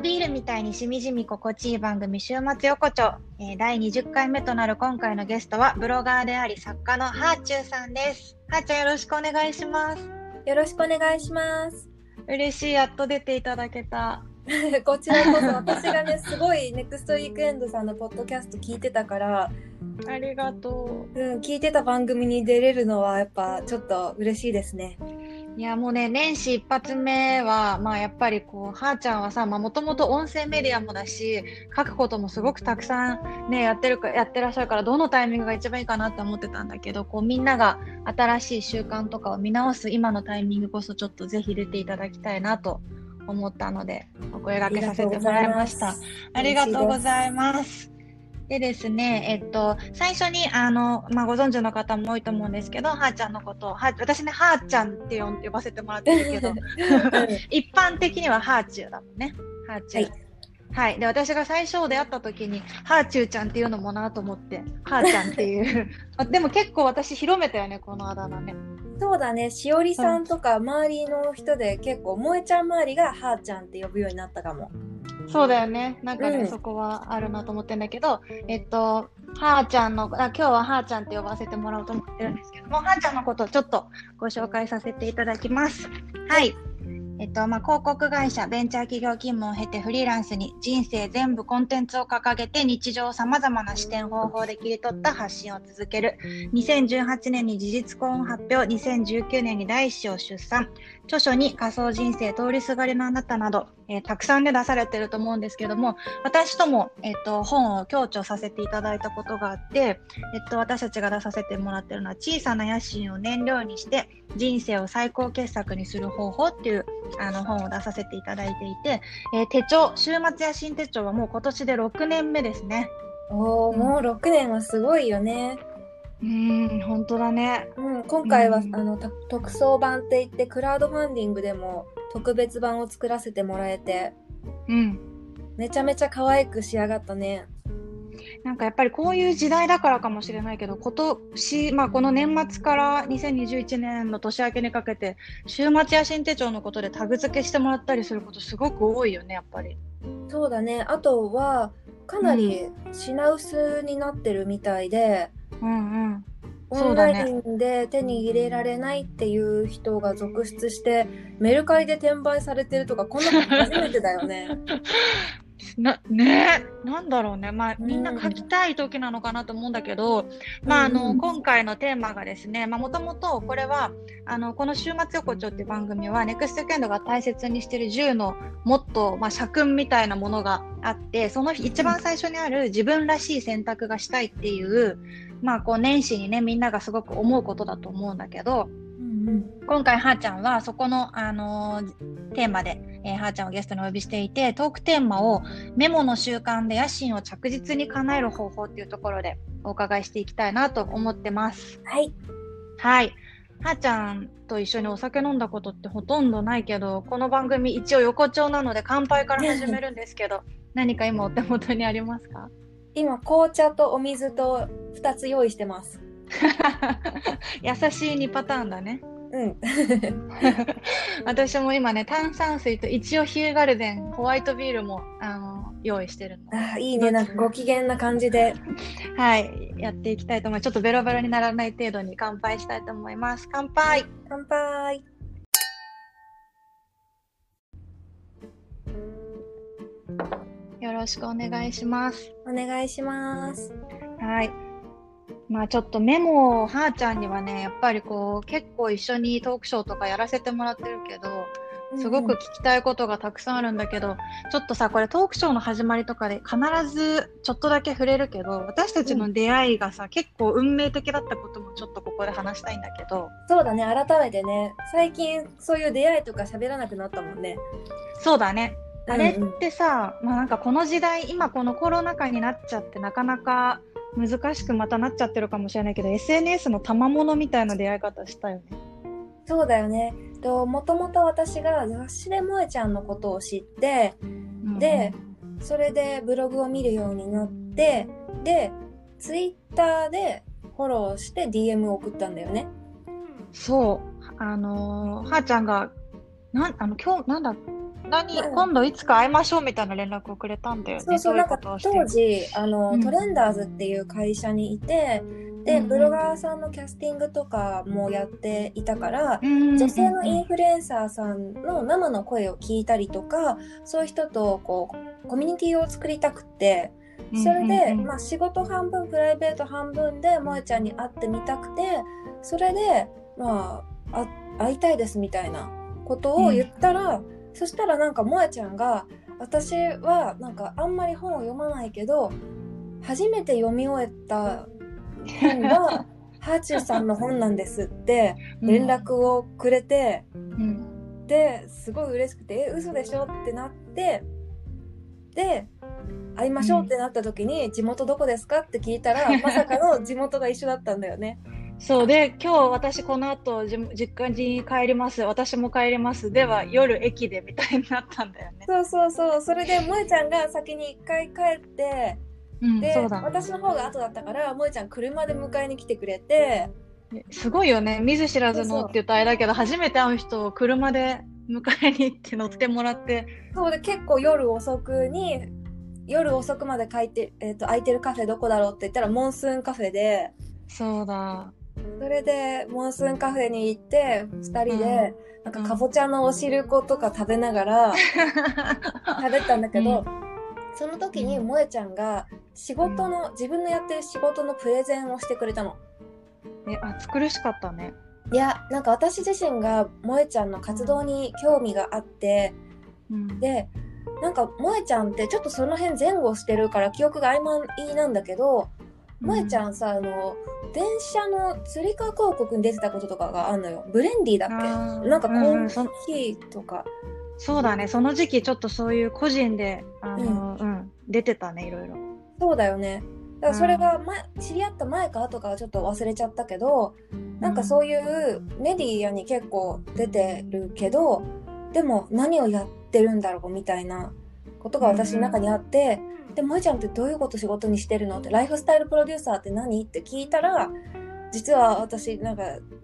のビールみたいにしみじみ心地いい番組週末横丁、えー、第20回目となる今回のゲストはブロガーであり作家のハーチューさんです。ハーちゃんよろしくお願いします。よろしくお願いします。嬉しいやっと出ていただけた。こちらこそ私がねすごいネクストウィークエンドさんのポッドキャスト聞いてたから。ありがとう、うん、聞いてた番組に出れるのはやっぱちょっと嬉しいですねいやもうね年始一発目はまあやっぱりこうはーちゃんはさもともと音声メディアもだし書くこともすごくたくさんねやってるかやってらっしゃるからどのタイミングが一番いいかなって思ってたんだけどこうみんなが新しい習慣とかを見直す今のタイミングこそちょっとぜひ出ていただきたいなと思ったのでお声がけさせてもらいました。ありがとうございます。でですね、えっと、最初に、あの、まあ、ご存知の方も多いと思うんですけど、はーちゃんのことを、は私ね、はーちゃんって呼呼ばせてもらってるけど、一般的にははーちゅうだもんね。はーちゅう。はいはい。で、私が最初出会った時に、はーちゅうちゃんっていうのもなと思って、はーちゃんっていう。でも結構私広めたよね、このあだ名ね。そうだね、しおりさんとか周りの人で結構、萌えちゃん周りがはーちゃんって呼ぶようになったかも。そうだよね。なんかね、うん、そこはあるなと思ってんだけど、えっと、はーちゃんの、あ今日ははーちゃんって呼ばせてもらおうと思ってるんですけども、はーちゃんのことをちょっとご紹介させていただきます。はい。えっと、まあ、広告会社、ベンチャー企業勤務を経てフリーランスに人生全部コンテンツを掲げて日常をさまざまな視点方法で切り取った発信を続ける。2018年に事実婚を発表、2019年に第一子を出産。著書に仮想人生通りすがりのあなたなど、えー、たくさんで出されてると思うんですけども、私とも、えっ、と、本を強調させていただいたことがあって、えっ、と、私たちが出させてもらってるのは、小さな野心を燃料にして、人生を最高傑作にする方法っていうあの本を出させていただいていて、えー、手帳、週末や新手帳はもう今年で6年目ですね。おお、もう6年はすごいよね。うん、本当だね。うん、今回は、うん、あの特装版って言ってクラウドファンディングでも特別版を作らせてもらえて、うん、めちゃめちゃ可愛く仕上がったね。なんかやっぱりこういう時代だからかもしれないけど、今年、まあ、この年末から2021年の年明けにかけて、週末や新手帳のことでタグ付けしてもらったりすることすごく多いよね、やっぱり。そうだね。あとは、かなり品薄になってるみたいで、うんうん。オンラインで手に入れられないっていう人が続出して、メルカリで転売されてるとか、こんなこと初めてだよね。なねなんだろうね、まあ、みんな書きたい時なのかなと思うんだけど、まあ、あの今回のテーマがですねもともとこれはあのこの「週末横丁」っていう番組はネクストケンドが大切にしてる10のもっと、まあ、社訓みたいなものがあってその一番最初にある自分らしい選択がしたいっていう、まあ、こう年始にねみんながすごく思うことだと思うんだけど。今回はーちゃんはそこの、あのー、テーマで、えー、はーちゃんをゲストにお呼びしていてトークテーマをメモの習慣で野心を着実に叶える方法っていうところでお伺いしていきたいなと思ってます。はい。はい。はーちゃんと一緒にお酒飲んだことってほとんどないけど、この番組一応横丁なので乾杯から始めるんですけど、何か今お手元にありますか？今紅茶とお水と2つ用意してます。優しい2パターンだね。うん。私も今ね、炭酸水と一応ヒューガルデン、ホワイトビールもあの用意してるの。あいいね、なんかご機嫌な感じで。はい、やっていきたいと思います。ちょっとベロベロにならない程度に乾杯したいと思います。乾杯乾杯よろしくお願いします。お願いします。はい。まあちょっとメモをはーちゃんにはね、やっぱりこう結構一緒にトークショーとかやらせてもらってるけど、すごく聞きたいことがたくさんあるんだけど、うん、ちょっとさ、これトークショーの始まりとかで必ずちょっとだけ触れるけど、私たちの出会いがさ、うん、結構運命的だったこともちょっとここで話したいんだけど。そうだね、改めてね、最近そういう出会いとか喋らなくなったもんね。そうだね。あれってさ、うんうん、まあなんかこの時代、今このコロナ禍になっちゃってなかなか難しくまたなっちゃってるかもしれないけど SNS の賜物みたいな出会い方したよね。そうだよね。ともともと私が雑誌で萌ちゃんのことを知って、うん、でそれでブログを見るようになってでツイッターでフォローして DM を送ったんだよね。そうあのー、はーちゃんがなんあの今日なんだ何、う。ん今度いつか会いましょうみたいな連絡をくれたんだよね。そうそう、いなんかことをして。当時、あの、うん。トレンダーズっていう会社にいて、で、うんブロガーさんのキャスティングとかもやっていたから、女女性のインフルエンサーさんの生の声を聞いたりとか、そういう人とこう、コミュニティを作りたくって、それで、まあ、仕事半分プライベート半分で萌ちゃんに会ってみたくてそれでまああ会いたいですみたいなことを言ったら、そしたらなんか萌ちゃんが私はなんかあんまり本を読まないけど初めて読み終えた本がハーチューさんの本なんですって連絡をくれて、うんですごい嬉しくて「え嘘でしょ?」ってなってで会いましょうってなった時に、地元どこですかって聞いたらまさかの地元が一緒だったんだよね。そうで今日私この後じ実家に帰ります。私も帰ります。では夜駅でみたいになったんだよね。そうそうそう。それで萌ちゃんが先に一回帰ってうん、でそうだ、私の方が後だったから萌ちゃん車で迎えに来てくれて。すごいよね。見ず知らずのって言ったらあれだけど初めて会う人を車で迎えに行って乗ってもらって。そうで結構夜遅くに夜遅くまで帰って、えー、と空いてるカフェどこだろうって言ったらモンスーンカフェで。そうだそれでモンスーンカフェに行って2人で、なんかかぼちゃのお汁粉とか食べながら食べたんだけど、その時に萌ちゃんが仕事の自分のやってる仕事のプレゼンをしてくれたの。え暑苦しかったね。いやなんか私自身が萌ちゃんの活動に興味があってうん、でなんか萌ちゃんってちょっとその辺前後してるから記憶が曖昧なんだけど萌ちゃんさあの電車のつり革広告に出てたこととかがあるのよ。ブレンディだっけ？なんかコうんうん。ーそヒーとか、そうだね。その時期ちょっとそういう個人であの、うん。出てたねいろいろ。そうだよね。だからそれが前、知り合った前か後かはちょっと忘れちゃったけどなんかそういうメディアに結構出てるけどでも何をやってるんだろうみたいなことが私の中にあって、で萌ちゃんってどういうこと仕事にしてるの？ってライフスタイルプロデューサーって何？って聞いたら実は私なんか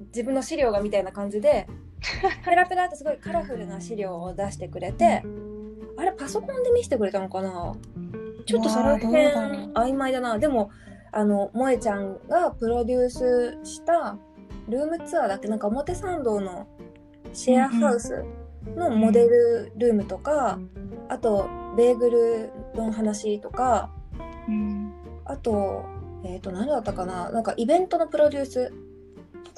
自分の資料がみたいな感じで ペラペラってすごいカラフルな資料を出してくれてあれパソコンで見せてくれたのかな？ちょっとその辺曖昧だな。でもあの萌ちゃんがプロデュースしたルームツアーだっけ？なんか表参道のシェアハウスのモデルルームとか、あとベーグルの話とかうん。あとえっ、と何だったかな？なんかイベントのプロデュース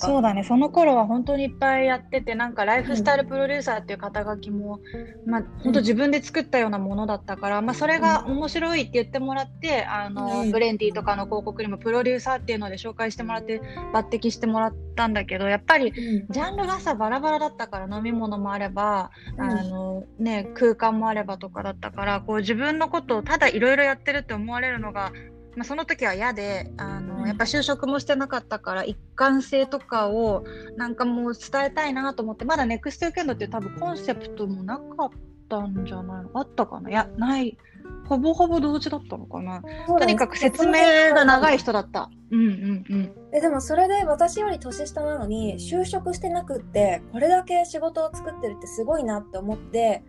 そうだね。その頃は本当にいっぱいやっててなんかライフスタイルプロデューサーっていう肩書きも、まあ本当自分で作ったようなものだったから、まあ、それが面白いって言ってもらってあの、うん。ブレンディとかの広告にもプロデューサーっていうので紹介してもらって抜擢してもらったんだけどやっぱりうん。ジャンルがさバラバラだったから飲み物もあれば、うん。あのね、空間もあればとかだったからこう自分のことをただいろいろやってるって思われるのが、まあ、その時は嫌であの、うん。やっぱ就職もしてなかったから一貫性とかをなんかもう伝えたいなと思ってまだネクストウィークエンドっていう多分コンセプトもなかったんじゃないの？あったかな？いやない。ほぼほぼ同時だったのかな、とにかく説明が長い人だった。うんうんうん。えでもそれで私より年下なのに就職してなくってこれだけ仕事を作ってるってすごいなって思って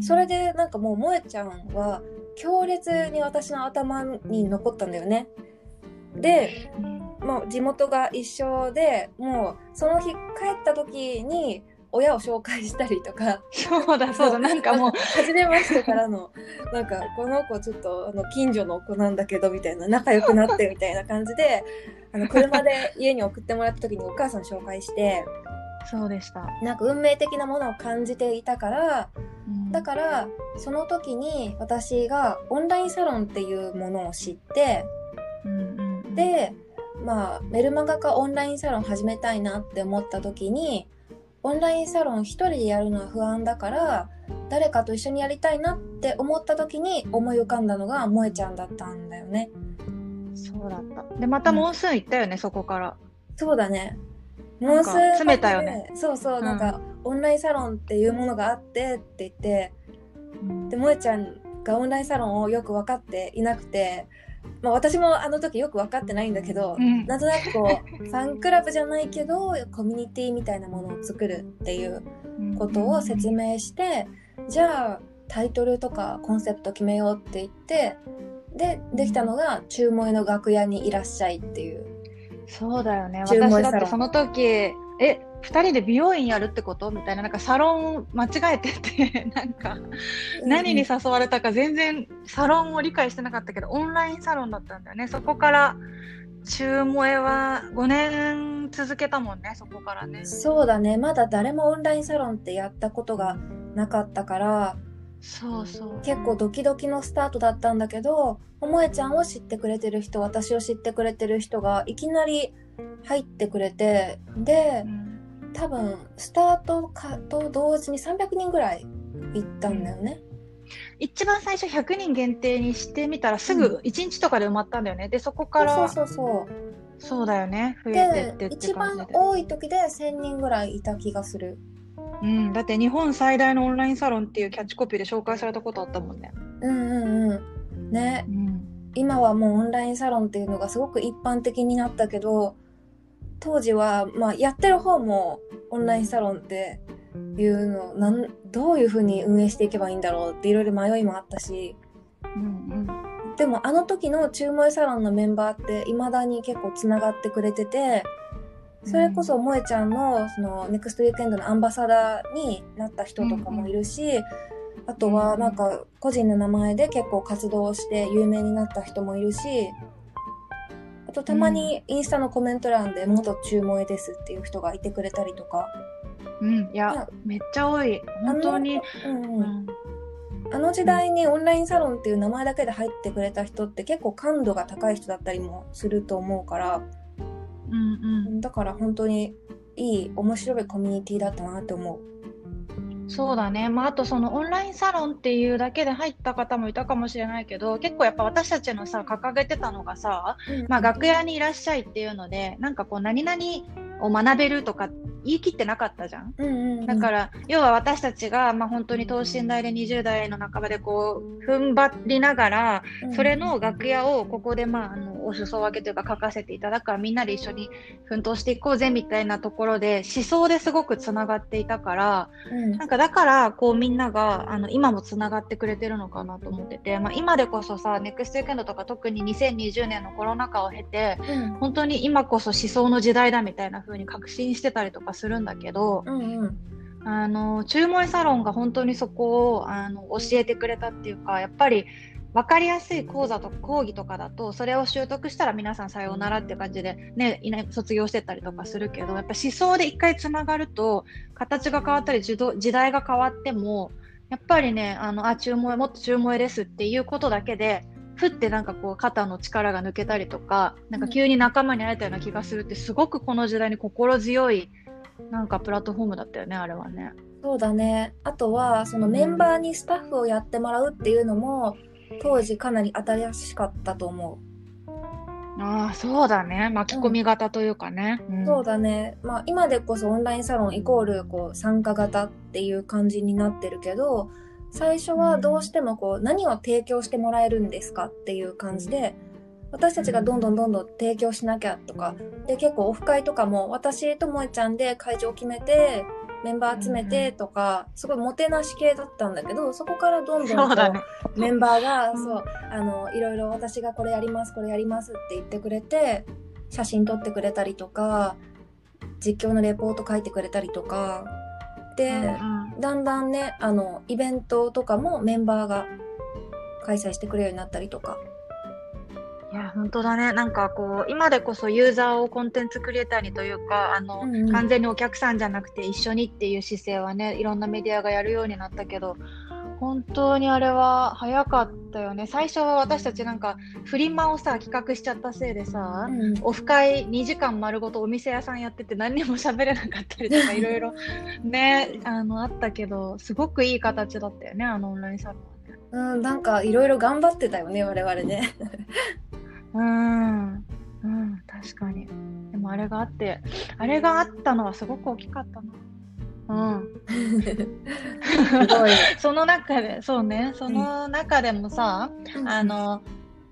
それでなんかもう萌ちゃんは強烈に私の頭に残ったんだよね。で、うんもう地元が一緒でもうその日帰った時に親を紹介したりとか。そうだそうだ。なんかもう初めましてからのなんかこの子ちょっとあの近所の子なんだけどみたいな仲良くなってみたいな感じであの車で家に送ってもらった時にお母さん紹介してそうでした。なんか運命的なものを感じていたからうんだからその時に私がオンラインサロンっていうものを知ってうんうんうん、でまあメルマガかオンラインサロン始めたいなって思った時にオンラインサロン一人でやるのは不安だから誰かと一緒にやりたいなって思った時に思い浮かんだのが萌ちゃんだったんだよね。そうだった。で、またモンスーン行ったよね、そこから。そうだね。なんかもう数詰めたよね。そうそう、うん。なんかオンラインサロンっていうものがあってって言ってで萌ちゃんがオンラインサロンをよく分かっていなくて、まあ、私もあの時よく分かってないんだけど、うん。なんとなくこうファンクラブじゃないけどコミュニティみたいなものを作るっていうことを説明してじゃあタイトルとかコンセプト決めようって言ってでできたのが「注文の楽屋にいらっしゃい」っていうそうだよね。私だってその時え2人で美容院やるってこと？みたいな。なんかサロン間違えてて なんか何に誘われたか全然サロンを理解してなかったけどオンラインサロンだったんだよね。そこから中萌えは5年続けたもんね。そこからね。そうだね。まだ誰もオンラインサロンってやったことがなかったからそうそう。結構ドキドキのスタートだったんだけどもえちゃんを知ってくれてる人私を知ってくれてる人がいきなり入ってくれてでうん多分スタートかと同時に300人ぐらい行ったんだよね。一番最初100人限定にしてみたらすぐ1日とかで埋まったんだよね。でそこからそうそうそうそう。だよね。増えてってってで一感じで。番多い時で1000人ぐらいいた気がする。うん、だって日本最大のオンラインサロンっていうキャッチコピーで紹介されたことあったもんね。うんうんうん。ねうん、今はもうオンラインサロンっていうのがすごく一般的になったけど当時は、まあ、やってる方もオンラインサロンっていうのなんどういうふうに運営していけばいいんだろうっていろいろ迷いもあったしうん、でもあの時の注文サロンのメンバーっていまだに結構つながってくれててそれこそ萌えちゃんのそのネクストウィークエンドのアンバサダーになった人とかもいるし、あとはなんか個人の名前で結構活動して有名になった人もいるしあとたまにインスタのコメント欄で元注文ですっていう人がいてくれたりとか、うん、いいやや、めっちゃ多い。本当に。うん、あの時代にオンラインサロンっていう名前だけで入ってくれた人って結構感度が高い人だったりもすると思うからうん、だから本当にいい面白いコミュニティだったなって思う。うん。そうだね。まあ、あとそのオンラインサロンっていうだけで入った方もいたかもしれないけど、結構やっぱ私たちのさ、掲げてたのがさ、まあ、楽屋にいらっしゃいっていうので、なんかこう、何々を学べるとか言い切ってなかったじゃん？うんうんうん、だから、要は私たちが、まあ、本当に等身大で20代の半ばでこう踏ん張りながら、うんそれの楽屋をここで、まあ、あのお裾分けというか書かせていただくからみんなで一緒に奮闘していこうぜみたいなところで思想ですごくつながっていたからうん。なんかだからこうみんながあの今もつながってくれてるのかなと思ってて、まあ、今でこそさネクストウィークエンドとか特に2020年のコロナ禍を経てうん。本当に今こそ思想の時代だみたいな風に確信してたりとかするんだけど、うんうん。あの注文サロンが本当にそこをあの教えてくれたっていうかやっぱり分かりやすい講座とか講義とかだとそれを習得したら皆さんさようならって感じで、ね、いない卒業してったりとかするけどやっぱ思想で一回つながると形が変わったり時代が変わってもやっぱりねあのあ注文もっと注文ですっていうことだけでふってなんかこう肩の力が抜けたりとかなんか急に仲間に会えたような気がするってすごくこの時代に心強いなんかプラットフォームだったよねあれはね。そうだねあとはそのメンバーにスタッフをやってもらうっていうのも当時かなり新しかったと思ああそうだね。巻き込み型というかね。う、ん。そうだね。まあ今でこそオンラインサロンイコールこう参加型っていう感じになってるけど最初はどうしてもこう何を提供してもらえるんですかっていう感じで私たちがどんどんどんどん提供しなきゃとかで結構オフ会とかも私と萌ちゃんで会場を決めてメンバー集めてとかすごいもてなし系だったんだけどそこからどんどんね。メンバーが、うんそうあのいろいろ私がこれやりますこれやりますって言ってくれて写真撮ってくれたりとか実況のレポート書いてくれたりとかで、うんだんだんねあのイベントとかもメンバーが開催してくれるようになったりとか。いや本当だね。なんかこう今でこそユーザーをコンテンツクリエイターにというかあの、うんうん。完全にお客さんじゃなくて一緒にっていう姿勢はねいろんなメディアがやるようになったけど本当にあれは早かったよね。最初は私たちなんかフリマをさ企画しちゃったせいでさ、うん。オフ会2時間丸ごとお店屋さんやってて何にも喋れなかったりとかいろいろねあのあったけどすごくいい形だったよねあのオンラインサロン。うん、なんかいろいろ頑張ってたよね我々ね。うん、うん、確かに。でもあれがあって、あれがあったのはすごく大きかったな。うん。すごい。その中で、そうね、その中でもさ、あの、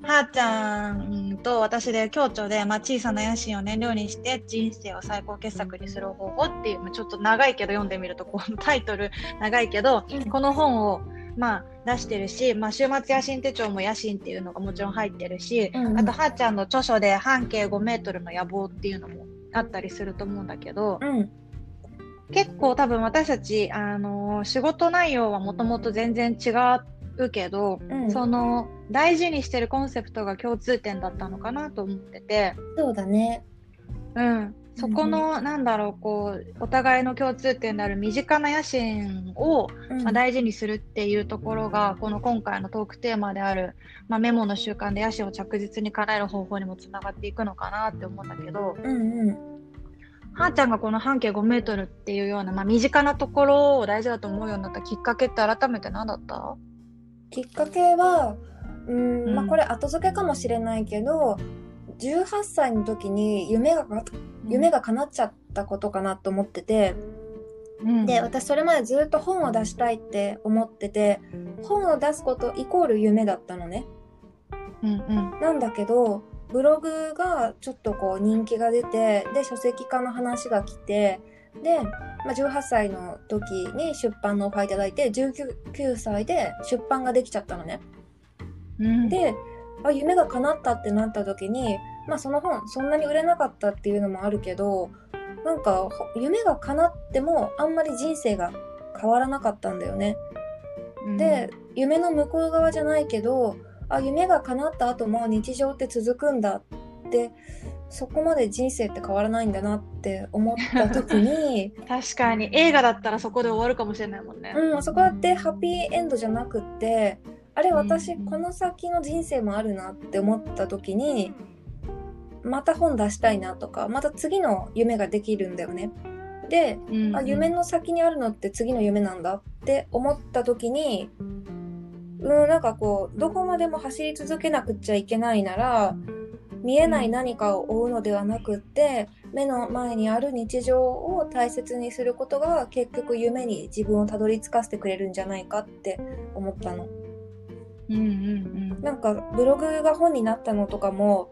はーちゃんと私で共著で、まあ、小さな野心を燃料にして人生を最高傑作にする方法っていう、ちょっと長いけど読んでみるとこのタイトル長いけど、うん、この本をまあ、出してるし、まあ、週末野心手帳も野心っていうのがもちろん入ってるし、うんうん、あとはーちゃんの著書で半径5メートルの野望っていうのもあったりすると思うんだけど、うん、結構多分私たち、あのー、仕事内容はもともと全然違うけど、うん、その大事にしてるコンセプトが共通点だったのかなと思ってて。そうだね。うんそこの、うん、なんだろうこうお互いの共通点である身近な野心を、うん、まあ、大事にするっていうところがこの今回のトークテーマである、まあ、メモの習慣で野心を着実に叶える方法にもつながっていくのかなって思うんだけど、うんうん、はーちゃんがこの半径5メートルっていうような、まあ、身近なところを大事だと思うようになったきっかけって改めて何だった？きっかけはうん、まあ、これ後付けかもしれないけど18歳の時に夢が夢が叶っちゃったことかなと思ってて、うん、で私それまでずっと本を出したいって思ってて本を出すことイコール夢だったのね。うんうん、なんだけどブログがちょっとこう人気が出てで書籍化の話が来てで、まあ、18歳の時に出版のオファーいただいて19歳で出版ができちゃったのね。うん、であ夢が叶ったってなった時にまあその本そんなに売れなかったっていうのもあるけどなんか夢が叶ってもあんまり人生が変わらなかったんだよね。うん、で夢の向こう側じゃないけどあ夢が叶った後も日常って続くんだってそこまで人生って変わらないんだなって思った時に 確かに映画だったらそこで終わるかもしれないもんね。うん、そこだってハッピーエンドじゃなくってあれ私この先の人生もあるなって思った時にまた本出したいなとかまた次の夢ができるんだよね。で、うんうん、あ夢の先にあるのって次の夢なんだって思った時にうんなんかこうどこまでも走り続けなくっちゃいけないなら見えない何かを追うのではなくって目の前にある日常を大切にすることが結局夢に自分をたどり着かせてくれるんじゃないかって思ったの。うんうんうん、なんかブログが本になったのとかも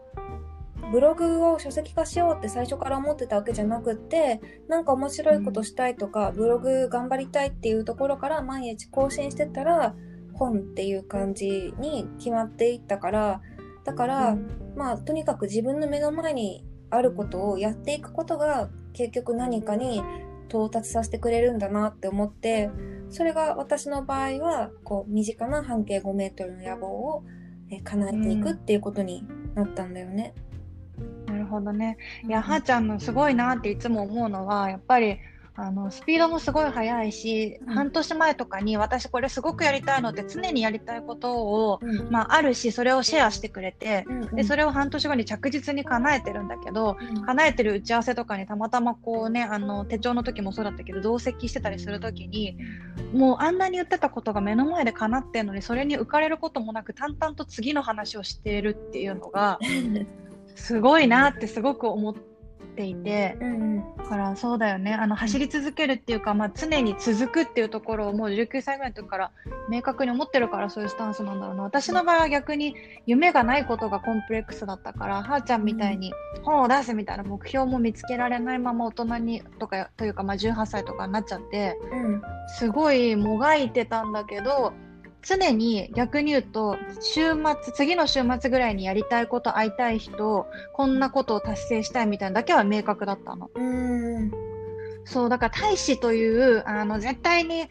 ブログを書籍化しようって最初から思ってたわけじゃなくってなんか面白いことしたいとか、ブログ頑張りたいっていうところから毎日更新してたら本っていう感じに決まっていったからだから、まあとにかく自分の目の前にあることをやっていくことが結局何かに到達させてくれるんだなって思ってそれが私の場合はこう身近な半径5メートルの野望を叶えていくっていうことになったんだよね。うんほどね。いや、はーちゃんのすごいなっていつも思うのは、やっぱり、あのスピードもすごい速いし、うん、半年前とかに私これすごくやりたいので常にやりたいことを、うん、まあ、あるしそれをシェアしてくれて、うんうん、でそれを半年後に着実に叶えてるんだけど、うん、叶えてる打ち合わせとかにたまたまこうねあの手帳の時もそうだったけど同席してたりする時にもうあんなに言ってたことが目の前で叶ってんのにそれに浮かれることもなく淡々と次の話をしてるっていうのが すごいなってすごく思っていて、うんだからそうだよね。あの走り続けるっていうか、まあ、常に続くっていうところをもう19歳ぐらいの時から明確に思ってるからそういうスタンスなんだろうな。私の場合は逆に夢がないことがコンプレックスだったからはーちゃんみたいに本を出すみたいな目標も見つけられないまま大人にとかというか、まあ、18歳とかになっちゃって、うん、すごいもがいてたんだけど常に逆に言うと週末次の週末ぐらいにやりたいこと会いたい人こんなことを達成したいみたいなだけは明確だったの。うんそうだから大使というあの絶対に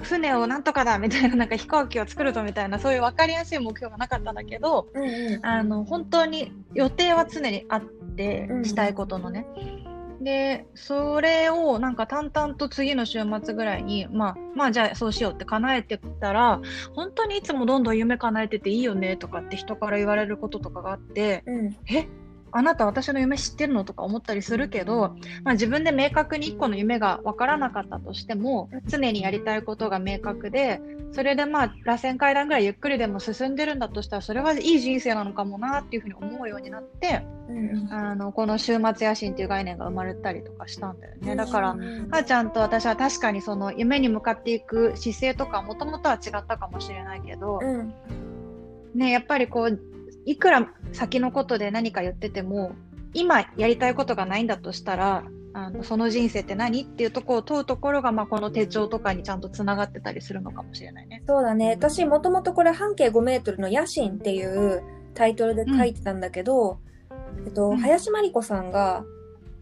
船をなんとかだみたいななんか飛行機を作るぞみたいなそういう分かりやすい目標がなかったんだけど、うんうん、あの本当に予定は常にあってしたいことのね。うんで、それをなんか淡々と次の週末ぐらいに、まあ、まあじゃあそうしようって叶えてたら、本当にいつもどんどん夢叶えてていいよねとかって人から言われることとかがあって、うん、えあなた私の夢知ってるのとか思ったりするけど、まあ、自分で明確に1個の夢が分からなかったとしても常にやりたいことが明確でそれでまあ螺旋階段ぐらいゆっくりでも進んでるんだとしたらそれはいい人生なのかもなっていうふうに思うようになって、うん、あのこの週末野心っていう概念が生まれたりとかしたんだよね。だからはーちゃんと私は確かにその夢に向かっていく姿勢とかもともとは違ったかもしれないけど、うん、ねやっぱりこういくら先のことで何か言ってても、今やりたいことがないんだとしたら、あのその人生って何っていうところを問うところが、まあ、この手帳とかにちゃんとつながってたりするのかもしれないね。そうだね。私、もともとこれ半径5メートルの野心っていうタイトルで書いてたんだけど、うん、えっと、林真理子さんが、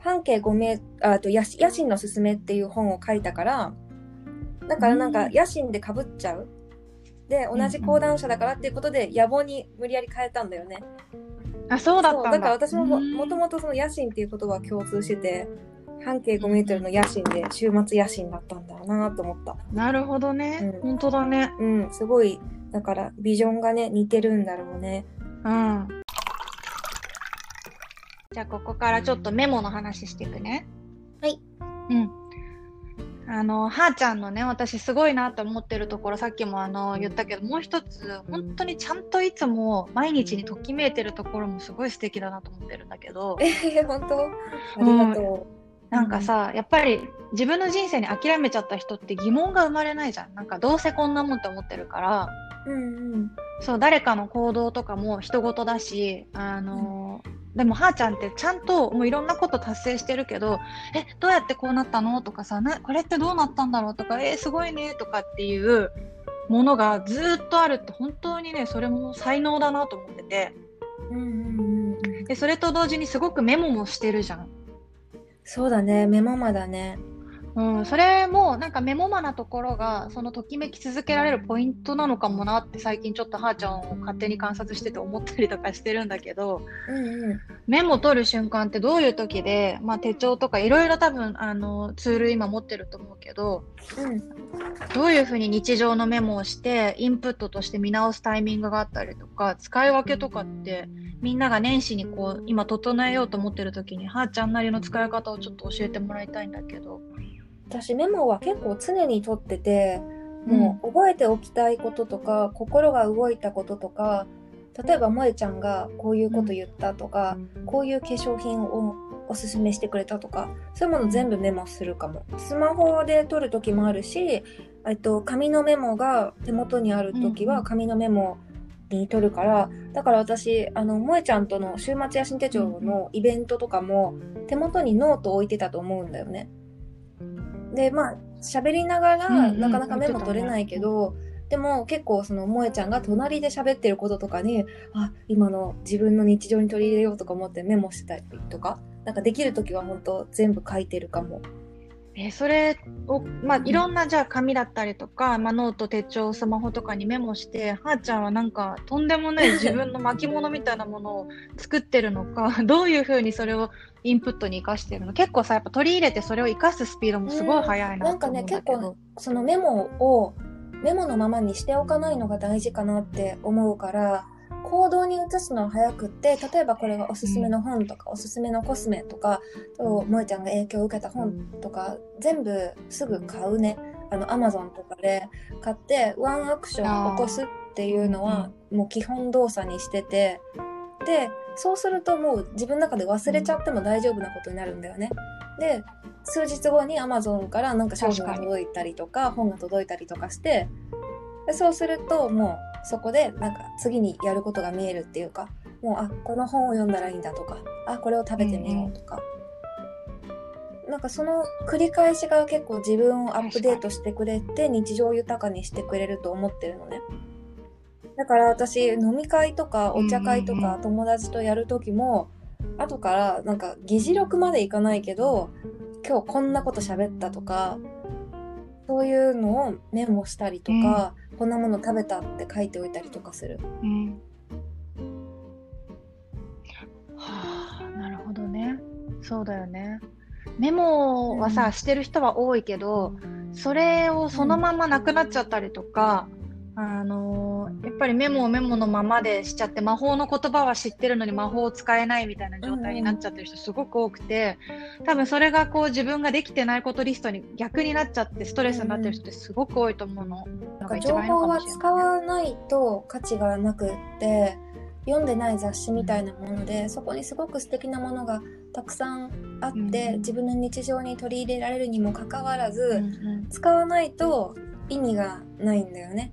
半径5メーあと野心のすすめっていう本を書いたから、だからなんか野心でかぶっちゃう。で、同じ講談社だからっていうことで野望に無理やり変えたんだよね。あ、そうだったんだ。だから私ももともとその野心っていう言葉は共通してて、半径5メートルの野心で週末野心だったんだなと思った。なるほどね。うん、本当だね。うん、すごい、だからビジョンがね、似てるんだろうね。うん。じゃあここからちょっとメモの話していくね。はい。うん。あの、はーちゃんのね、私すごいなと思ってるところ、さっきもあの、言ったけど、もう一つ、本当にちゃんといつも毎日にときめいてるところもすごい素敵だなと思ってるんだけど。えー、本当？ありがとう。なんかさ、やっぱり自分の人生に諦めちゃった人って疑問が生まれないじゃん。なんかどうせこんなもんって思ってるから、うんうん、そう、誰かの行動とかも人事だし、あのでも、はーちゃんってちゃんともういろんなこと達成してるけど、え、どうやってこうなったの？とかさ、なこれってどうなったんだろう？とか、えー、すごいね？とかっていうものがずっとあるって本当にね、それも才能だなと思ってて。うんうんうん、で、それと同時にすごくメモもしてるじゃん。そうだね、メモマだね。うん、それもなんかメモマなところがそのときめき続けられるポイントなのかもなって最近ちょっとはーちゃんを勝手に観察してて思ったりとかしてるんだけど、うんうん、メモ取る瞬間ってどういう時で、まあ、手帳とかいろいろ多分あのツール今持ってると思うけど、うん、どういうふうに日常のメモをしてインプットとして見直すタイミングがあったりとか使い分けとかってみんなが年始にこう今整えようと思ってる時にはーちゃんなりの使い方をちょっと教えてもらいたいんだけど。私メモは結構常に取っててもう覚えておきたいこととか、うん、心が動いたこととか例えば萌ちゃんがこういうこと言ったとか、うん、こういう化粧品をおすすめしてくれたとかそういうもの全部メモするかも。スマホで撮る時もあるしえっと紙のメモが手元にある時は紙のメモに取るからだから私あの萌ちゃんとの週末野心手帳のイベントとかも手元にノートを置いてたと思うんだよね。でまあ喋りながら、なかなかメモ取れないけど、でも結構その萌ちゃんが隣で喋ってることとかにあ今の自分の日常に取り入れようとか思ってメモしてたりとかなんかできる時は本当全部書いてるかも。えー、それを、まあ、いろんなじゃあ紙だったりとか、まあ、ノート手帳スマホとかにメモしてはーちゃんはなんかとんでもない 自分の巻物みたいなものを作ってるのか どういうふうにそれをインプットに生かしてるの結構さやっぱ取り入れてそれを生かすスピードもすごい速いななんかね結構そのメモをメモのままにしておかないのが大事かなって思うから行動に移すのは早くって例えばこれがおすすめの本とか、うん、おすすめのコスメとかと萌ちゃんが影響を受けた本とか全部すぐ買うね。あのアマゾンとかで買ってワンアクション起こすっていうのはもう基本動作にしててでそうするともう自分の中で忘れちゃっても大丈夫なことになるんだよね。で数日後にアマゾンからなんか商品が届いたりとか本が届いたりとかしてでそうするともうそこでなんか次にやることが見えるっていうかもうあこの本を読んだらいいんだとかあこれを食べてみようとか、うん、なんかその繰り返しが結構自分をアップデートしてくれて日常豊かにしてくれると思ってるのね。だから私飲み会とかお茶会とか友達とやる時も、後からなんか議事録までいかないけど今日こんなこと喋ったとかそういうのをメモしたりとか、こんなもの食べたって書いておいたりとかする。うん、はあなるほどねそうだよね。メモはさ、うん、してる人は多いけどそれをそのままなくなっちゃったりとか、あのー、やっぱりメモをメモのままでしちゃって魔法の言葉は知ってるのに魔法を使えないみたいな状態になっちゃってる人すごく多くて多分それがこう自分ができてないことリストに逆になっちゃってストレスになってる人ってすごく多いと思うの。なんか情報は使わないと価値がなくって読んでない雑誌みたいなものでそこにすごく素敵なものがたくさんあって、うん、自分の日常に取り入れられるにもかかわらず、うんうん、使わないと意味がないんだよね。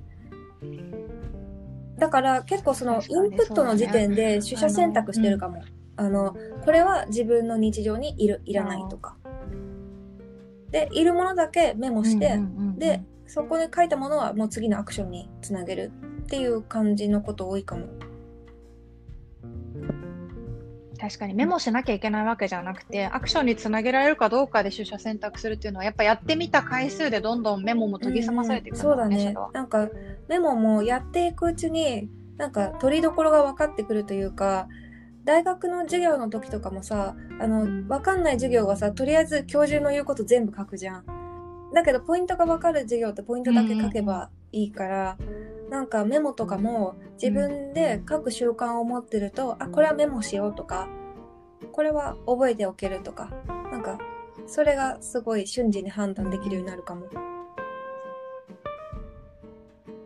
だから結構そのインプットの時点で取捨選択してるかも。あの、これは自分の日常にいる、いらないとか。で、いるものだけメモして、で、そこで書いたものはもう次のアクションにつなげるっていう感じのこと多いかも。確かにメモしなきゃいけないわけじゃなくてアクションにつなげられるかどうかで取捨選択するっていうのはやっぱやってみた回数でどんどんメモも研ぎ澄まされていく、ねうん、そうだね。なんかメモもやっていくうちになんか取りどころが分かってくるというか大学の授業の時とかもさあの分かんない授業はさとりあえず教授の言うこと全部書くじゃん。だけどポイントが分かる授業ってポイントだけ書けばいいから、うん、なんかメモとかも自分で書く習慣を持ってると、うん、あこれはメモしようとかこれは覚えておけるとかなんかそれがすごい瞬時に判断できるようになるかも。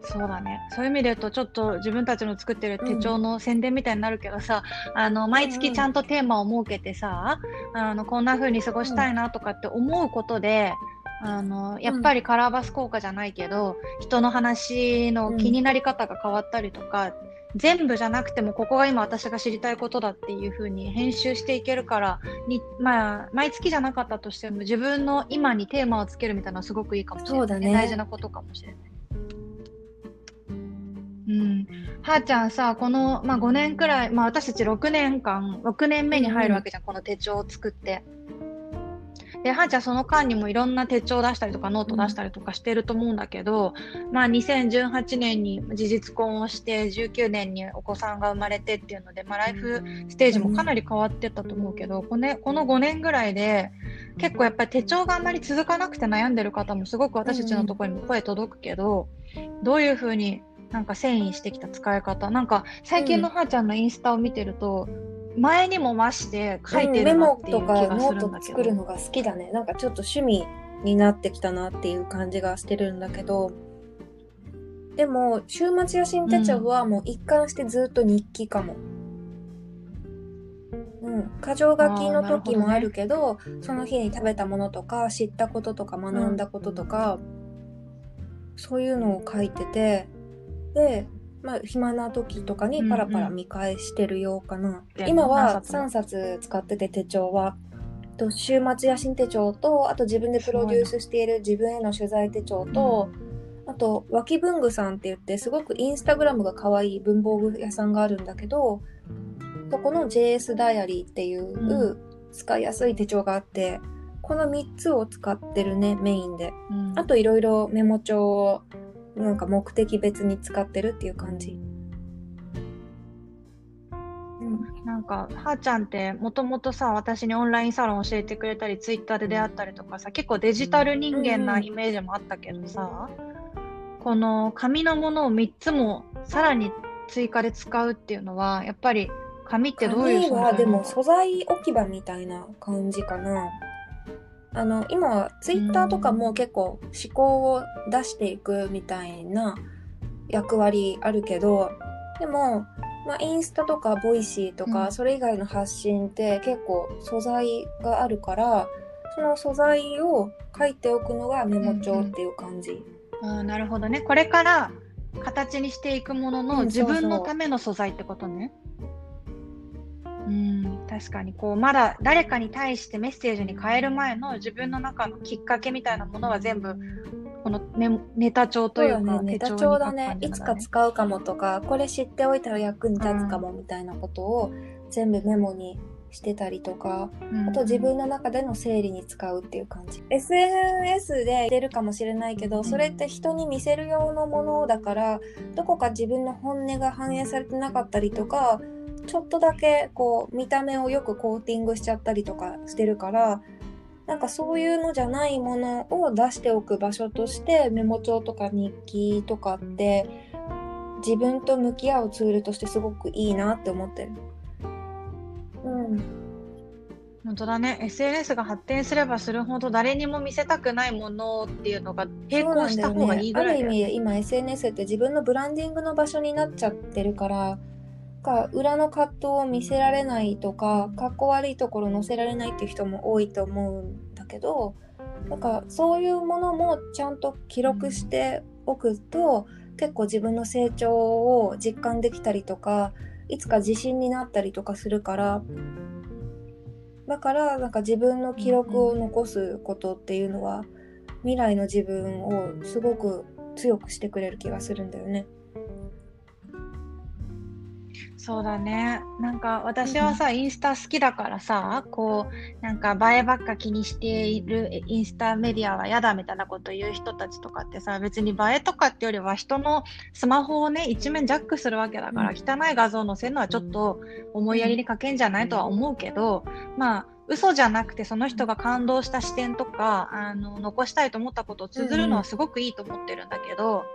そうだね。そういう意味で言うと、ちょっと自分たちの作ってる手帳の宣伝みたいになるけどさ、うん、あの、毎月ちゃんとテーマを設けてさ、あの、こんな風に過ごしたいなとかって思うことで、あのやっぱりカラーバス効果じゃないけど、うん、人の話の気になり方が変わったりとか、うん、全部じゃなくてもここが今私が知りたいことだっていう風に編集していけるからに、まあ、毎月じゃなかったとしても自分の今にテーマをつけるみたいなのはすごくいいかもしれない、ね、大事なことかもしれない。うん、はーちゃんさこの、まあ、5年くらい、まあ、私たち6年間6年目に入るわけじゃん、うん、この手帳を作って。で、はーちゃんその間にもいろんな手帳出したりとかノート出したりとかしてると思うんだけど、まあ2018年に事実婚をして19年にお子さんが生まれてっていうので、まあライフステージもかなり変わってったと思うけど、このこの5年ぐらいで結構やっぱり手帳があんまり続かなくて悩んでる方もすごく私たちのところにも声届くけど、どういうふうになんか遷移してきた使い方なんか最近のはーちゃんのインスタを見てると、前にも増して書いてるなっていう気がするんだけど、うん、メモとかノート作るのが好きだね。なんかちょっと趣味になってきたなっていう感じがしてるんだけど。でも週末野心手帳はもう一貫してずっと日記かも。うん、箇条書きの時もあるけど、ね、その日に食べたものとか知ったこととか学んだこととか、うん、そういうのを書いてて。でまあ、暇な時とかにパラパラ見返してるようかな。うんうん、今は3冊使ってて手帳は。と週末野心手帳と、あと自分でプロデュースしている自分への取材手帳と、あと、脇文具さんって言って、すごくインスタグラムが可愛い文房具屋さんがあるんだけど、そこの JS ダイアリーっていう使いやすい手帳があって、この3つを使ってるね、メインで。うん、あといろいろメモ帳をなんか目的別に使ってるっていう感じ。なんか、はーちゃんってもともとさ、私にオンラインサロン教えてくれたり、ツイッターで出会ったりとかさ、結構デジタル人間なイメージもあったけどさ、うん、この紙のものを3つもさらに追加で使うっていうのは、やっぱり紙ってどういう紙はでも素材置き場みたいな感じかな。あの今はツイッターとかも結構思考を出していくみたいな役割あるけどでも、まあ、インスタとか Voicy とか、それ以外の発信って結構素材があるからその素材を書いておくのがメモ帳っていう感じ。うんうん、あなるほどね。これから形にしていくものの自分のための素材ってことね。うん確かにこうまだ誰かに対してメッセージに変える前の自分の中のきっかけみたいなものは全部このネネタ帳というか、ね、ネタ帳だね、ね、いつか使うかもとかこれ知っておいたら役に立つかもみたいなことを全部メモにしてたりとか、うん、あと自分の中での整理に使うっていう感じ。SNS で出るかもしれないけどそれって人に見せる用のものだからどこか自分の本音が反映されてなかったりとかちょっとだけこう見た目をよくコーティングしちゃったりとかしてるからなんかそういうのじゃないものを出しておく場所としてメモ帳とか日記とかって自分と向き合うツールとしてすごくいいなって思ってる。本当だね。SNS が発展すればするほど誰にも見せたくないものっていうのが並行した方がいいぐらい、ね、ある意味今 SNS って自分のブランディングの場所になっちゃってるからか裏の葛藤を見せられないとかかっこ悪いところ載せられないっていう人も多いと思うんだけどなんかそういうものもちゃんと記録しておくと結構自分の成長を実感できたりとかいつか自信になったりとかするからだからなんか自分の記録を残すことっていうのは未来の自分をすごく強くしてくれる気がするんだよね。そうだね。なんか私はさ、インスタ好きだからさ、こう、なんか映えばっか気にしているインスタメディアは嫌だみたいなこと言う人たちとかってさ、別に映えとかってよりは人のスマホをね、一面ジャックするわけだから、汚い画像載せるのはちょっと思いやりに欠けんじゃないとは思うけど、まあ、嘘じゃなくてその人が感動した視点とかあの残したいと思ったことを綴るのはすごくいいと思ってるんだけど、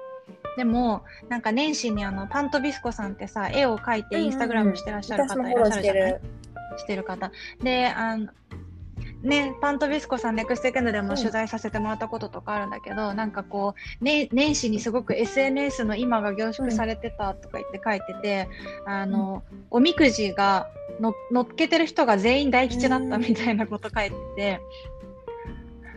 でも、なんか年始にあの、パントビスコさんってさ、絵を描いてインスタグラムしてらっしゃる方いらっしゃるじゃない、してる方。で、あの、ね、パントビスコさん、ネクストエクンドでも取材させてもらったこととかあるんだけど、うん、なんかこう、ね、年始にすごく SNS の今が凝縮されてたとか言って書いてて、うん、あの、おみくじがの乗っけてる人が全員大吉だったみたいなこと書いてて、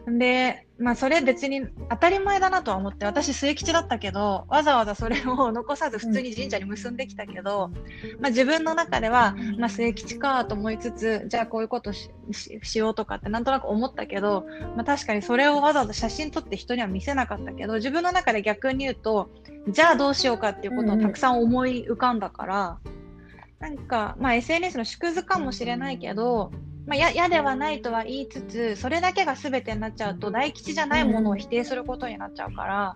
で、まあそれ別に当たり前だなとは思って、私末吉だったけど、わざわざそれを残さず普通に神社に結んできたけど、まあ自分の中では、まあ末吉かと思いつつ、じゃあこういうことししようとかってなんとなく思ったけど、まあ確かにそれをわざわざ写真撮って人には見せなかったけど、自分の中で逆に言うと、じゃあどうしようかっていうことをたくさん思い浮かんだから、なんか、まあ SNS の縮図かもしれないけど、まあ、嫌ではないとは言いつつそれだけが全てになっちゃうと大吉じゃないものを否定することになっちゃうから、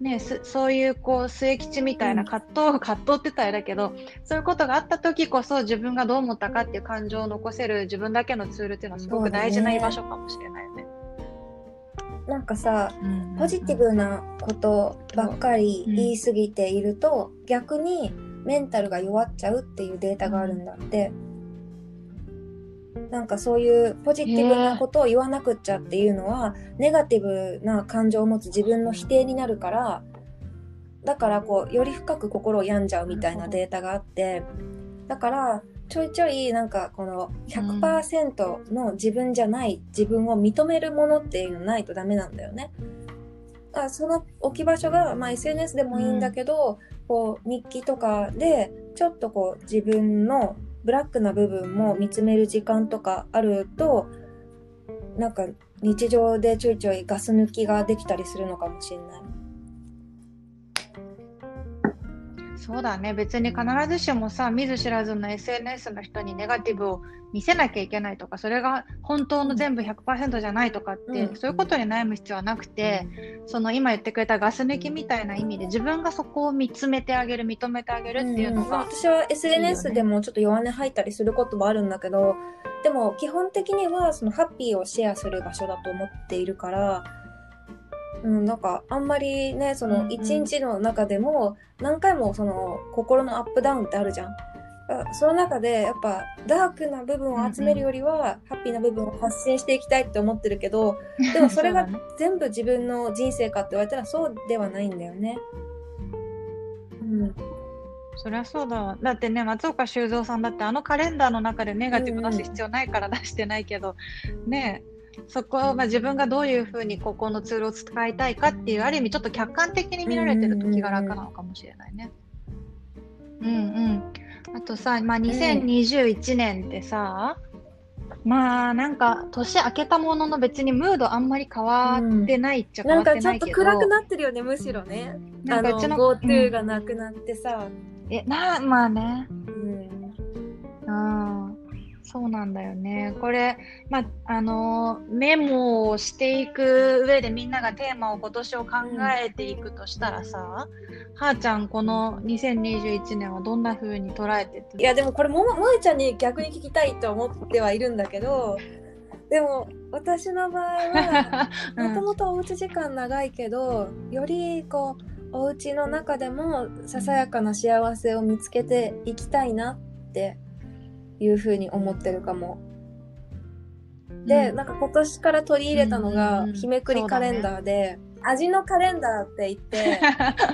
ね、そういうこう末吉みたいな葛藤、うん、葛藤って言ったらあれだけどそういうことがあった時こそ自分がどう思ったかっていう感情を残せる自分だけのツールっていうのはすごく大事な居場所かもしれないよね。なんかさ、ポジティブなことばっかり言い過ぎていると、うん、逆にメンタルが弱っちゃうっていうデータがあるんだって。うんなんかそういうポジティブなことを言わなくっちゃっていうのは、ネガティブな感情を持つ自分の否定になるからだからこうより深く心を病んじゃうみたいなデータがあってだからちょいちょいなんかこの100%の自分じゃない自分を認めるものっていうのないとダメなんだよね。あその置き場所が、まあ、SNS でもいいんだけど、こう日記とかでちょっとこう自分のブラックな部分も見つめる時間とかあるとなんか日常でちょいちょいガス抜きができたりするのかもしれない。そうだね。別に必ずしもさ見ず知らずの SNS の人にネガティブを見せなきゃいけないとかそれが本当の全部100%じゃないとかって、うん、そういうことに悩む必要はなくて、うん、その今言ってくれたガス抜きみたいな意味で自分がそこを見つめてあげる認めてあげるっていうのが、うん、私は SNS でもちょっと弱音吐いたりすることもあるんだけどでも基本的にはそのハッピーをシェアする場所だと思っているから。うん、なんかあんまりねその一日の中でも何回もその心のアップダウンってあるじゃん。その中でやっぱダークな部分を集めるよりは、ハッピーな部分を発信していきたいって思ってるけど でもそれが全部自分の人生かって言われたらそうではないんだよね。うん、そりゃそうだわ。だってね、松岡修造さんだってあのカレンダーの中でネガティブ出す必要ないから出してないけど、うん、ねそこを、まあ、自分がどういうふうにここのツールを使いたいかっていうある意味ちょっと客観的に見られてると気が楽なのかもしれないね。うんうん。あとさ、まあ、2021年ってさ、うん、まあなんか年明けたものの別にムードあんまり変わってないっちゃ変わってないけど、うん、なんかちょっと暗くなってるよねむしろね。なんかうちの GoTo がなくなってさ。えなまあね。うん。ああ。そうなんだよね。これ、まあ、あのメモをしていく上でみんながテーマを今年を考えていくとしたらさ、うん、はーちゃん、この2021年はどんな風に捉えていや、でもこれも、もえちゃんに逆に聞きたいと思ってはいるんだけど、でも私の場合は、もともとおうち時間長いけど、よりこう、お家の中でもささやかな幸せを見つけていきたいなっていうふうに思ってるかも。で、うん、なんか今年から取り入れたのが、日めくりカレンダーで、ね、味のカレンダーって言って、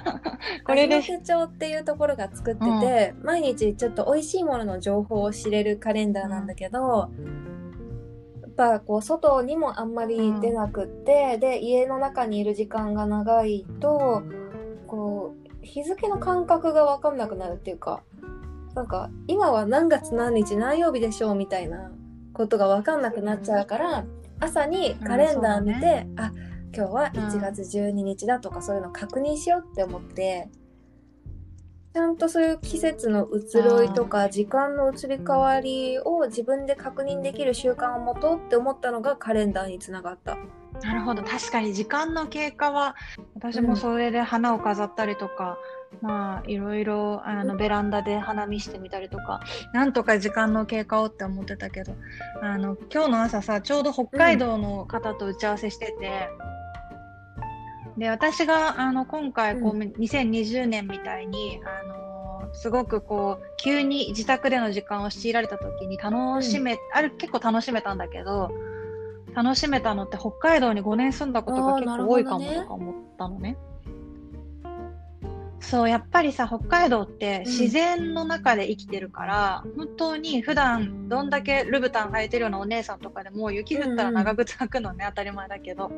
これで手帳っていうところが作ってて、うん、毎日ちょっと美味しいものの情報を知れるカレンダーなんだけど、やっぱこう外にもあんまり出なくって、うん、で家の中にいる時間が長いとこう日付の感覚が分かんなくなるっていうかなんか今は何月何日何曜日でしょうみたいなことが分かんなくなっちゃうから朝にカレンダー見て、ね、あ今日は1月12日だとかそういうの確認しようって思って。ちゃんとそういう季節の移ろいとか時間の移り変わりを自分で確認できる習慣を持とうって思ったのがカレンダーにつながった。なるほど確かに時間の経過は私もそれで花を飾ったりとか、まあいろいろあのベランダで花見してみたりとかなんとか時間の経過をって思ってたけどあの今日の朝さちょうど北海道の方と打ち合わせしてて、で私があの今回こう、う2020年みたいにあのすごくこう急に自宅での時間を強いられた時に楽しめ、ある結構楽しめたんだけど楽しめたのって北海道に5年住んだことが結構多いかもとか思ったのね。そうやっぱりさ北海道ってうん。自然の中で生きてるから、本当に普段どんだけルブタン履いてるようなお姉さんとかでも雪降ったら長靴履くのね、当たり前だけど。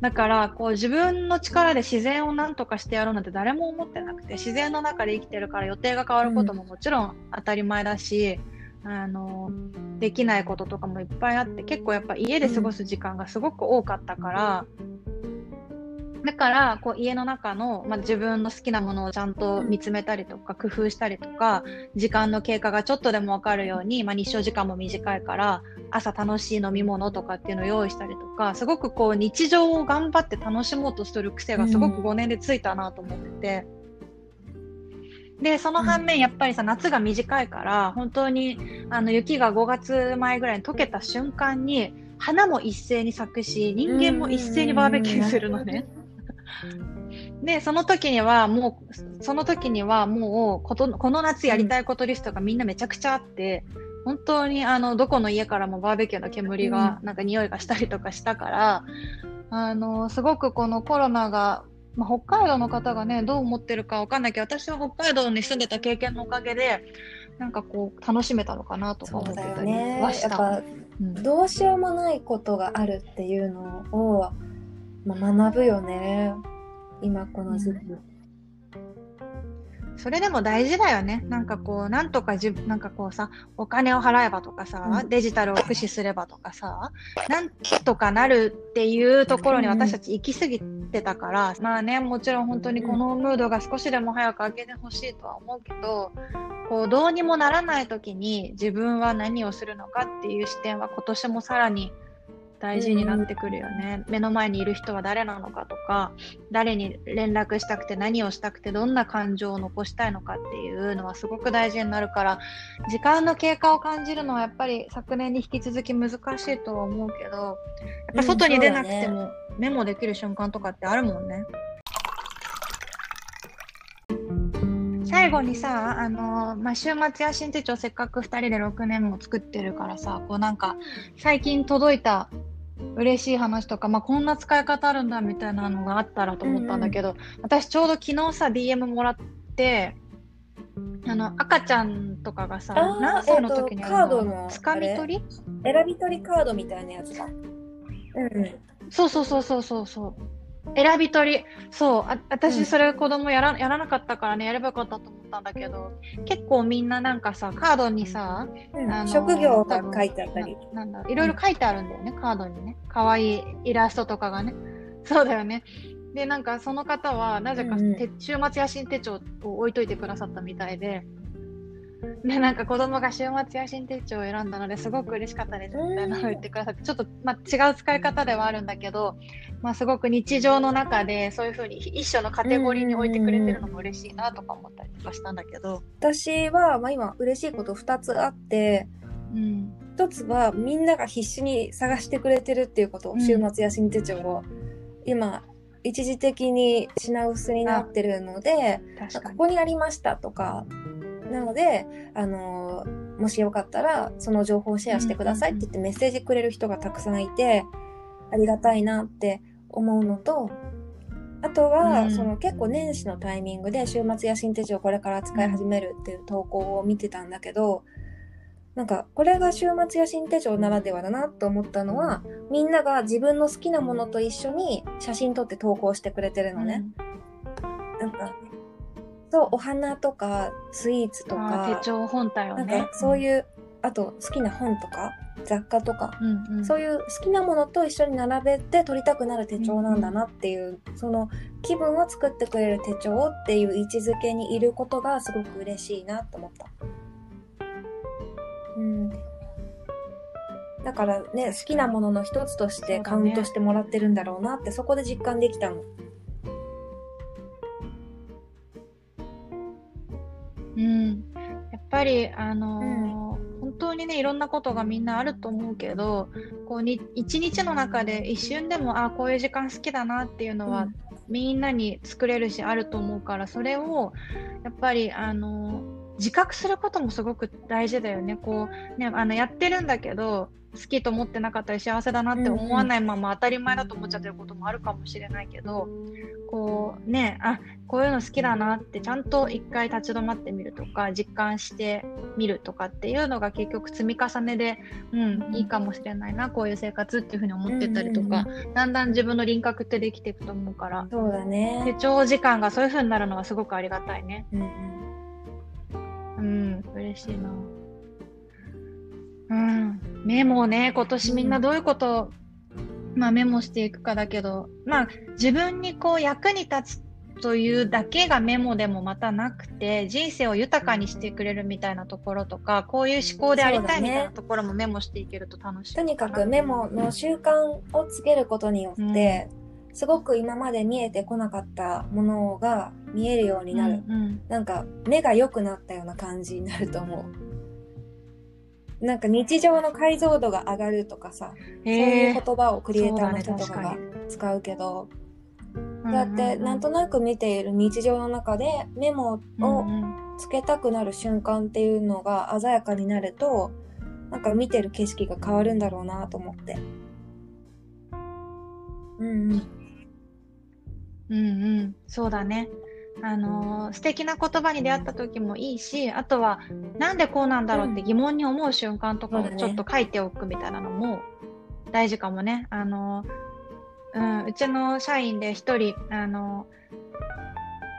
だからこう自分の力で自然を何とかしてやろうなんて誰も思ってなくて自然の中で生きてるから予定が変わることももちろん当たり前だし、あのできないこととかもいっぱいあって結構やっぱ家で過ごす時間がすごく多かったから、だからこう家の中の、まあ、自分の好きなものをちゃんと見つめたりとか工夫したりとか時間の経過がちょっとでも分かるように、まあ、日照時間も短いから朝楽しい飲み物とかっていうのを用意したりとかすごくこう日常を頑張って楽しもうとする癖がすごく5年でついたなと思ってて。でその反面やっぱりさ夏が短いから本当にあの雪が5月前ぐらいに溶けた瞬間に花も一斉に咲くし人間も一斉にバーベキューするのね。でその時にはもうその時にはもうことこの夏やりたいことリストがみんなめちゃくちゃあって、本当にあのどこの家からもバーベキューの煙が、なんか匂いがしたりとかしたからあのすごくこのコロナが、まあ、北海道の方がねどう思ってるかわかんないけど私は北海道に住んでた経験のおかげでなんかこう楽しめたのかなとか思ってたり。はした。どうしようもないことがあるっていうのを、まあ、学ぶよね。今この時期。それでも大事だよね。なんかこう、なんとかじなんかこうさ、お金を払えばとかさ、うんデジタルを駆使すればとかさ、なんとかなるっていうところに私たち行き過ぎてたから、まあね、もちろん本当にこのムードが少しでも早く明けてほしいとは思うけど、こう、どうにもならない時に自分は何をするのかっていう視点は今年もさらに大事になってくるよね。目の前にいる人は誰なのかとか、誰に連絡したくて何をしたくてどんな感情を残したいのかっていうのはすごく大事になるから時間の経過を感じるのはやっぱり昨年に引き続き難しいとは思うけどやっぱ外に出なくてもメモできる瞬間とかってあるもんね。最後にさ、あのまあ、週末や新手帳せっかく2人で6年も作ってるからさこうなんか最近届いた嬉しい話とか、まあ、こんな使い方あるんだみたいなのがあったらと思ったんだけど、私ちょうど昨日さ DM もらってあの赤ちゃんとかがさ何歳の時にやるのつかみ取り？選び取りカードみたいなやつだ。うん。そうそうそうそうそうそう選び取り。そうあうん。私それ子供やらやらなかったからねやればよかったと思ったんだけど結構みんななんかさカードにさうんあのー職業が書いてあったり。ななんだろういろいろ書いてあるんだよね、カードにね。可愛いイラストとかがね。そうだよね。でなんかその方はなぜかう週末野心手帳を置いといてくださったみたいででなんか子供が週末野心手帳を選んだのですごく嬉しかったですみたいなのを言ってくださってちょっと、まあ、違う使い方ではあるんだけど、まあ、すごく日常の中でそういうふうに一緒のカテゴリーに置いてくれてるのも嬉しいなとか思ったりとかしたんだけど、私は、まあ、今嬉しいこと2つあって、うん、1つはみんなが必死に探してくれてるっていうこと、うん週末や新手帳を今一時的に品薄になってるのでここにありましたとかなのであのもしよかったらその情報をシェアしてくださいって言ってメッセージくれる人がたくさんいてありがたいなって思うのとあとは、うん。その結構年始のタイミングで週末や新手帳これから使い始めるっていう投稿を見てたんだけどなんかこれが週末や新手帳ならではだなと思ったのはみんなが自分の好きなものと一緒に写真撮って投稿してくれてるのね。か、そう、お花とか、スイーツとか、手帳本体をね。なんかそういう、あと好きな本とか、雑貨とか、うんうん、そういう好きなものと一緒に並べて撮りたくなる手帳なんだなっていう、その気分を作ってくれる手帳っていう位置づけにいることがすごく嬉しいなと思った。うん。だからね、好きなものの一つとしてカウントしてもらってるんだろうなって、そこで実感できたの。ぱり、あのー本当にねいろんなことがみんなあると思うけどこうに一日の中で一瞬でもあこういう時間好きだなっていうのは、うんみんなに作れるしあると思うからそれをやっぱりあの自覚することもすごく大事だよね。こうねあのやってるんだけど好きと思ってなかったり幸せだなって思わないまま当たり前だと思っちゃってることもあるかもしれないけどこうねあこういうの好きだなってちゃんと一回立ち止まってみるとか実感してみるとかっていうのが結局積み重ねで、うん、いいかもしれないなこういう生活っていうふうに思ってたりとか、だんだん自分の輪郭ってできていくと思うからそうだ手ね。帳時間がそういうふうになるのはすごくありがたいね。うんうんうん、嬉しいな。うん、メモね、今年みんなどういうことを、まあ、メモしていくかだけど、まあ、自分にこう役に立つというだけがメモでもまたなくて、人生を豊かにしてくれるみたいなところとか、こういう思考でありたいみたいなところもメモしていけると楽しいとにかくメモの習慣をつけることによって、すごく今まで見えてこなかったものが見えるようになる。うんうん。なんか目が良くなったような感じになると思う。なんか日常の解像度が上がるとかさ、そういう言葉をクリエイターの人とかが使うけど、うんだってなんとなく見ている日常の中でメモをつけたくなる瞬間っていうのが鮮やかになると、なんか見てる景色が変わるんだろうなと思って。うんうん。うんうん、そうだね。あのー素敵な言葉に出会った時もいいし、あとは、なんでこうなんだろうって疑問に思う瞬間とかそうだねをちょっと書いておくみたいなのも大事かもね。あのーうん、うちの社員で一人、あのー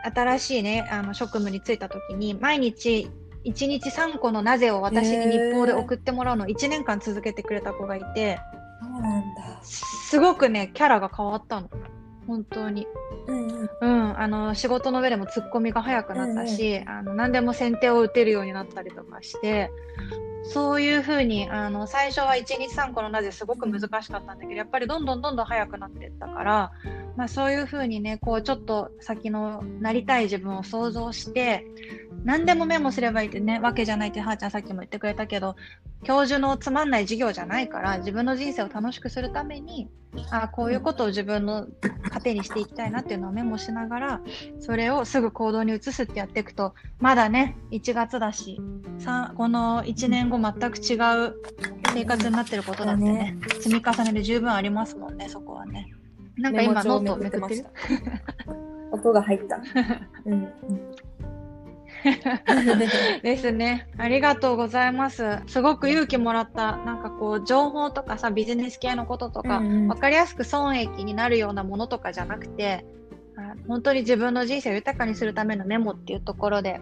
新しいね、あの、職務に就いた時に、毎日、1日3個のなぜを私に日報で送ってもらうのを1年間続けてくれた子がいて、そうなんだ。すごくね、キャラが変わったの。本当に。うんうん。うん、あの仕事の上でもツッコミが早くなったし、あの何でも先手を打てるようになったりとかしてそういうふうにあの最初は1日3個のなぜすごく難しかったんだけどやっぱりどんどんどんどん早くなっていったから、まあ、そういうふうにねこうちょっと先のなりたい自分を想像して何でもメモすればいいってねわけじゃないってはーちゃんさっきも言ってくれたけど教授のつまんない授業じゃないから自分の人生を楽しくするためにあこういうことを自分の糧にしていきたいなっていうのをメモしながらそれをすぐ行動に移すってやっていくとまだね1月だしさこの1年後全く違う生活になってることだってね。積み重ねで十分ありますもんねそこはねなんか今ノートをめくってるた。音が入った。うん。ですね。ありがとうございます。すごく勇気もらった。なんかこう、情報とかさ、ビジネス系のこととか、うんうんわかりやすく損益になるようなものとかじゃなくて、あ本当に自分の人生を豊かにするためのメモっていうところで、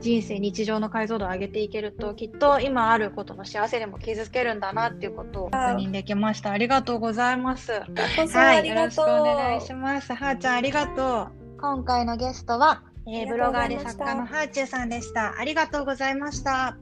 人生、日常の解像度を上げていけると、きっと今あることの幸せにも気づけるんだなっていうことを確認できました。ありがとうございます。はい。よろしくお願いします。はーちゃん、ありがとう。今回のゲストは、えーブロガーで作家のはーちゅうさんでした。ありがとうございました。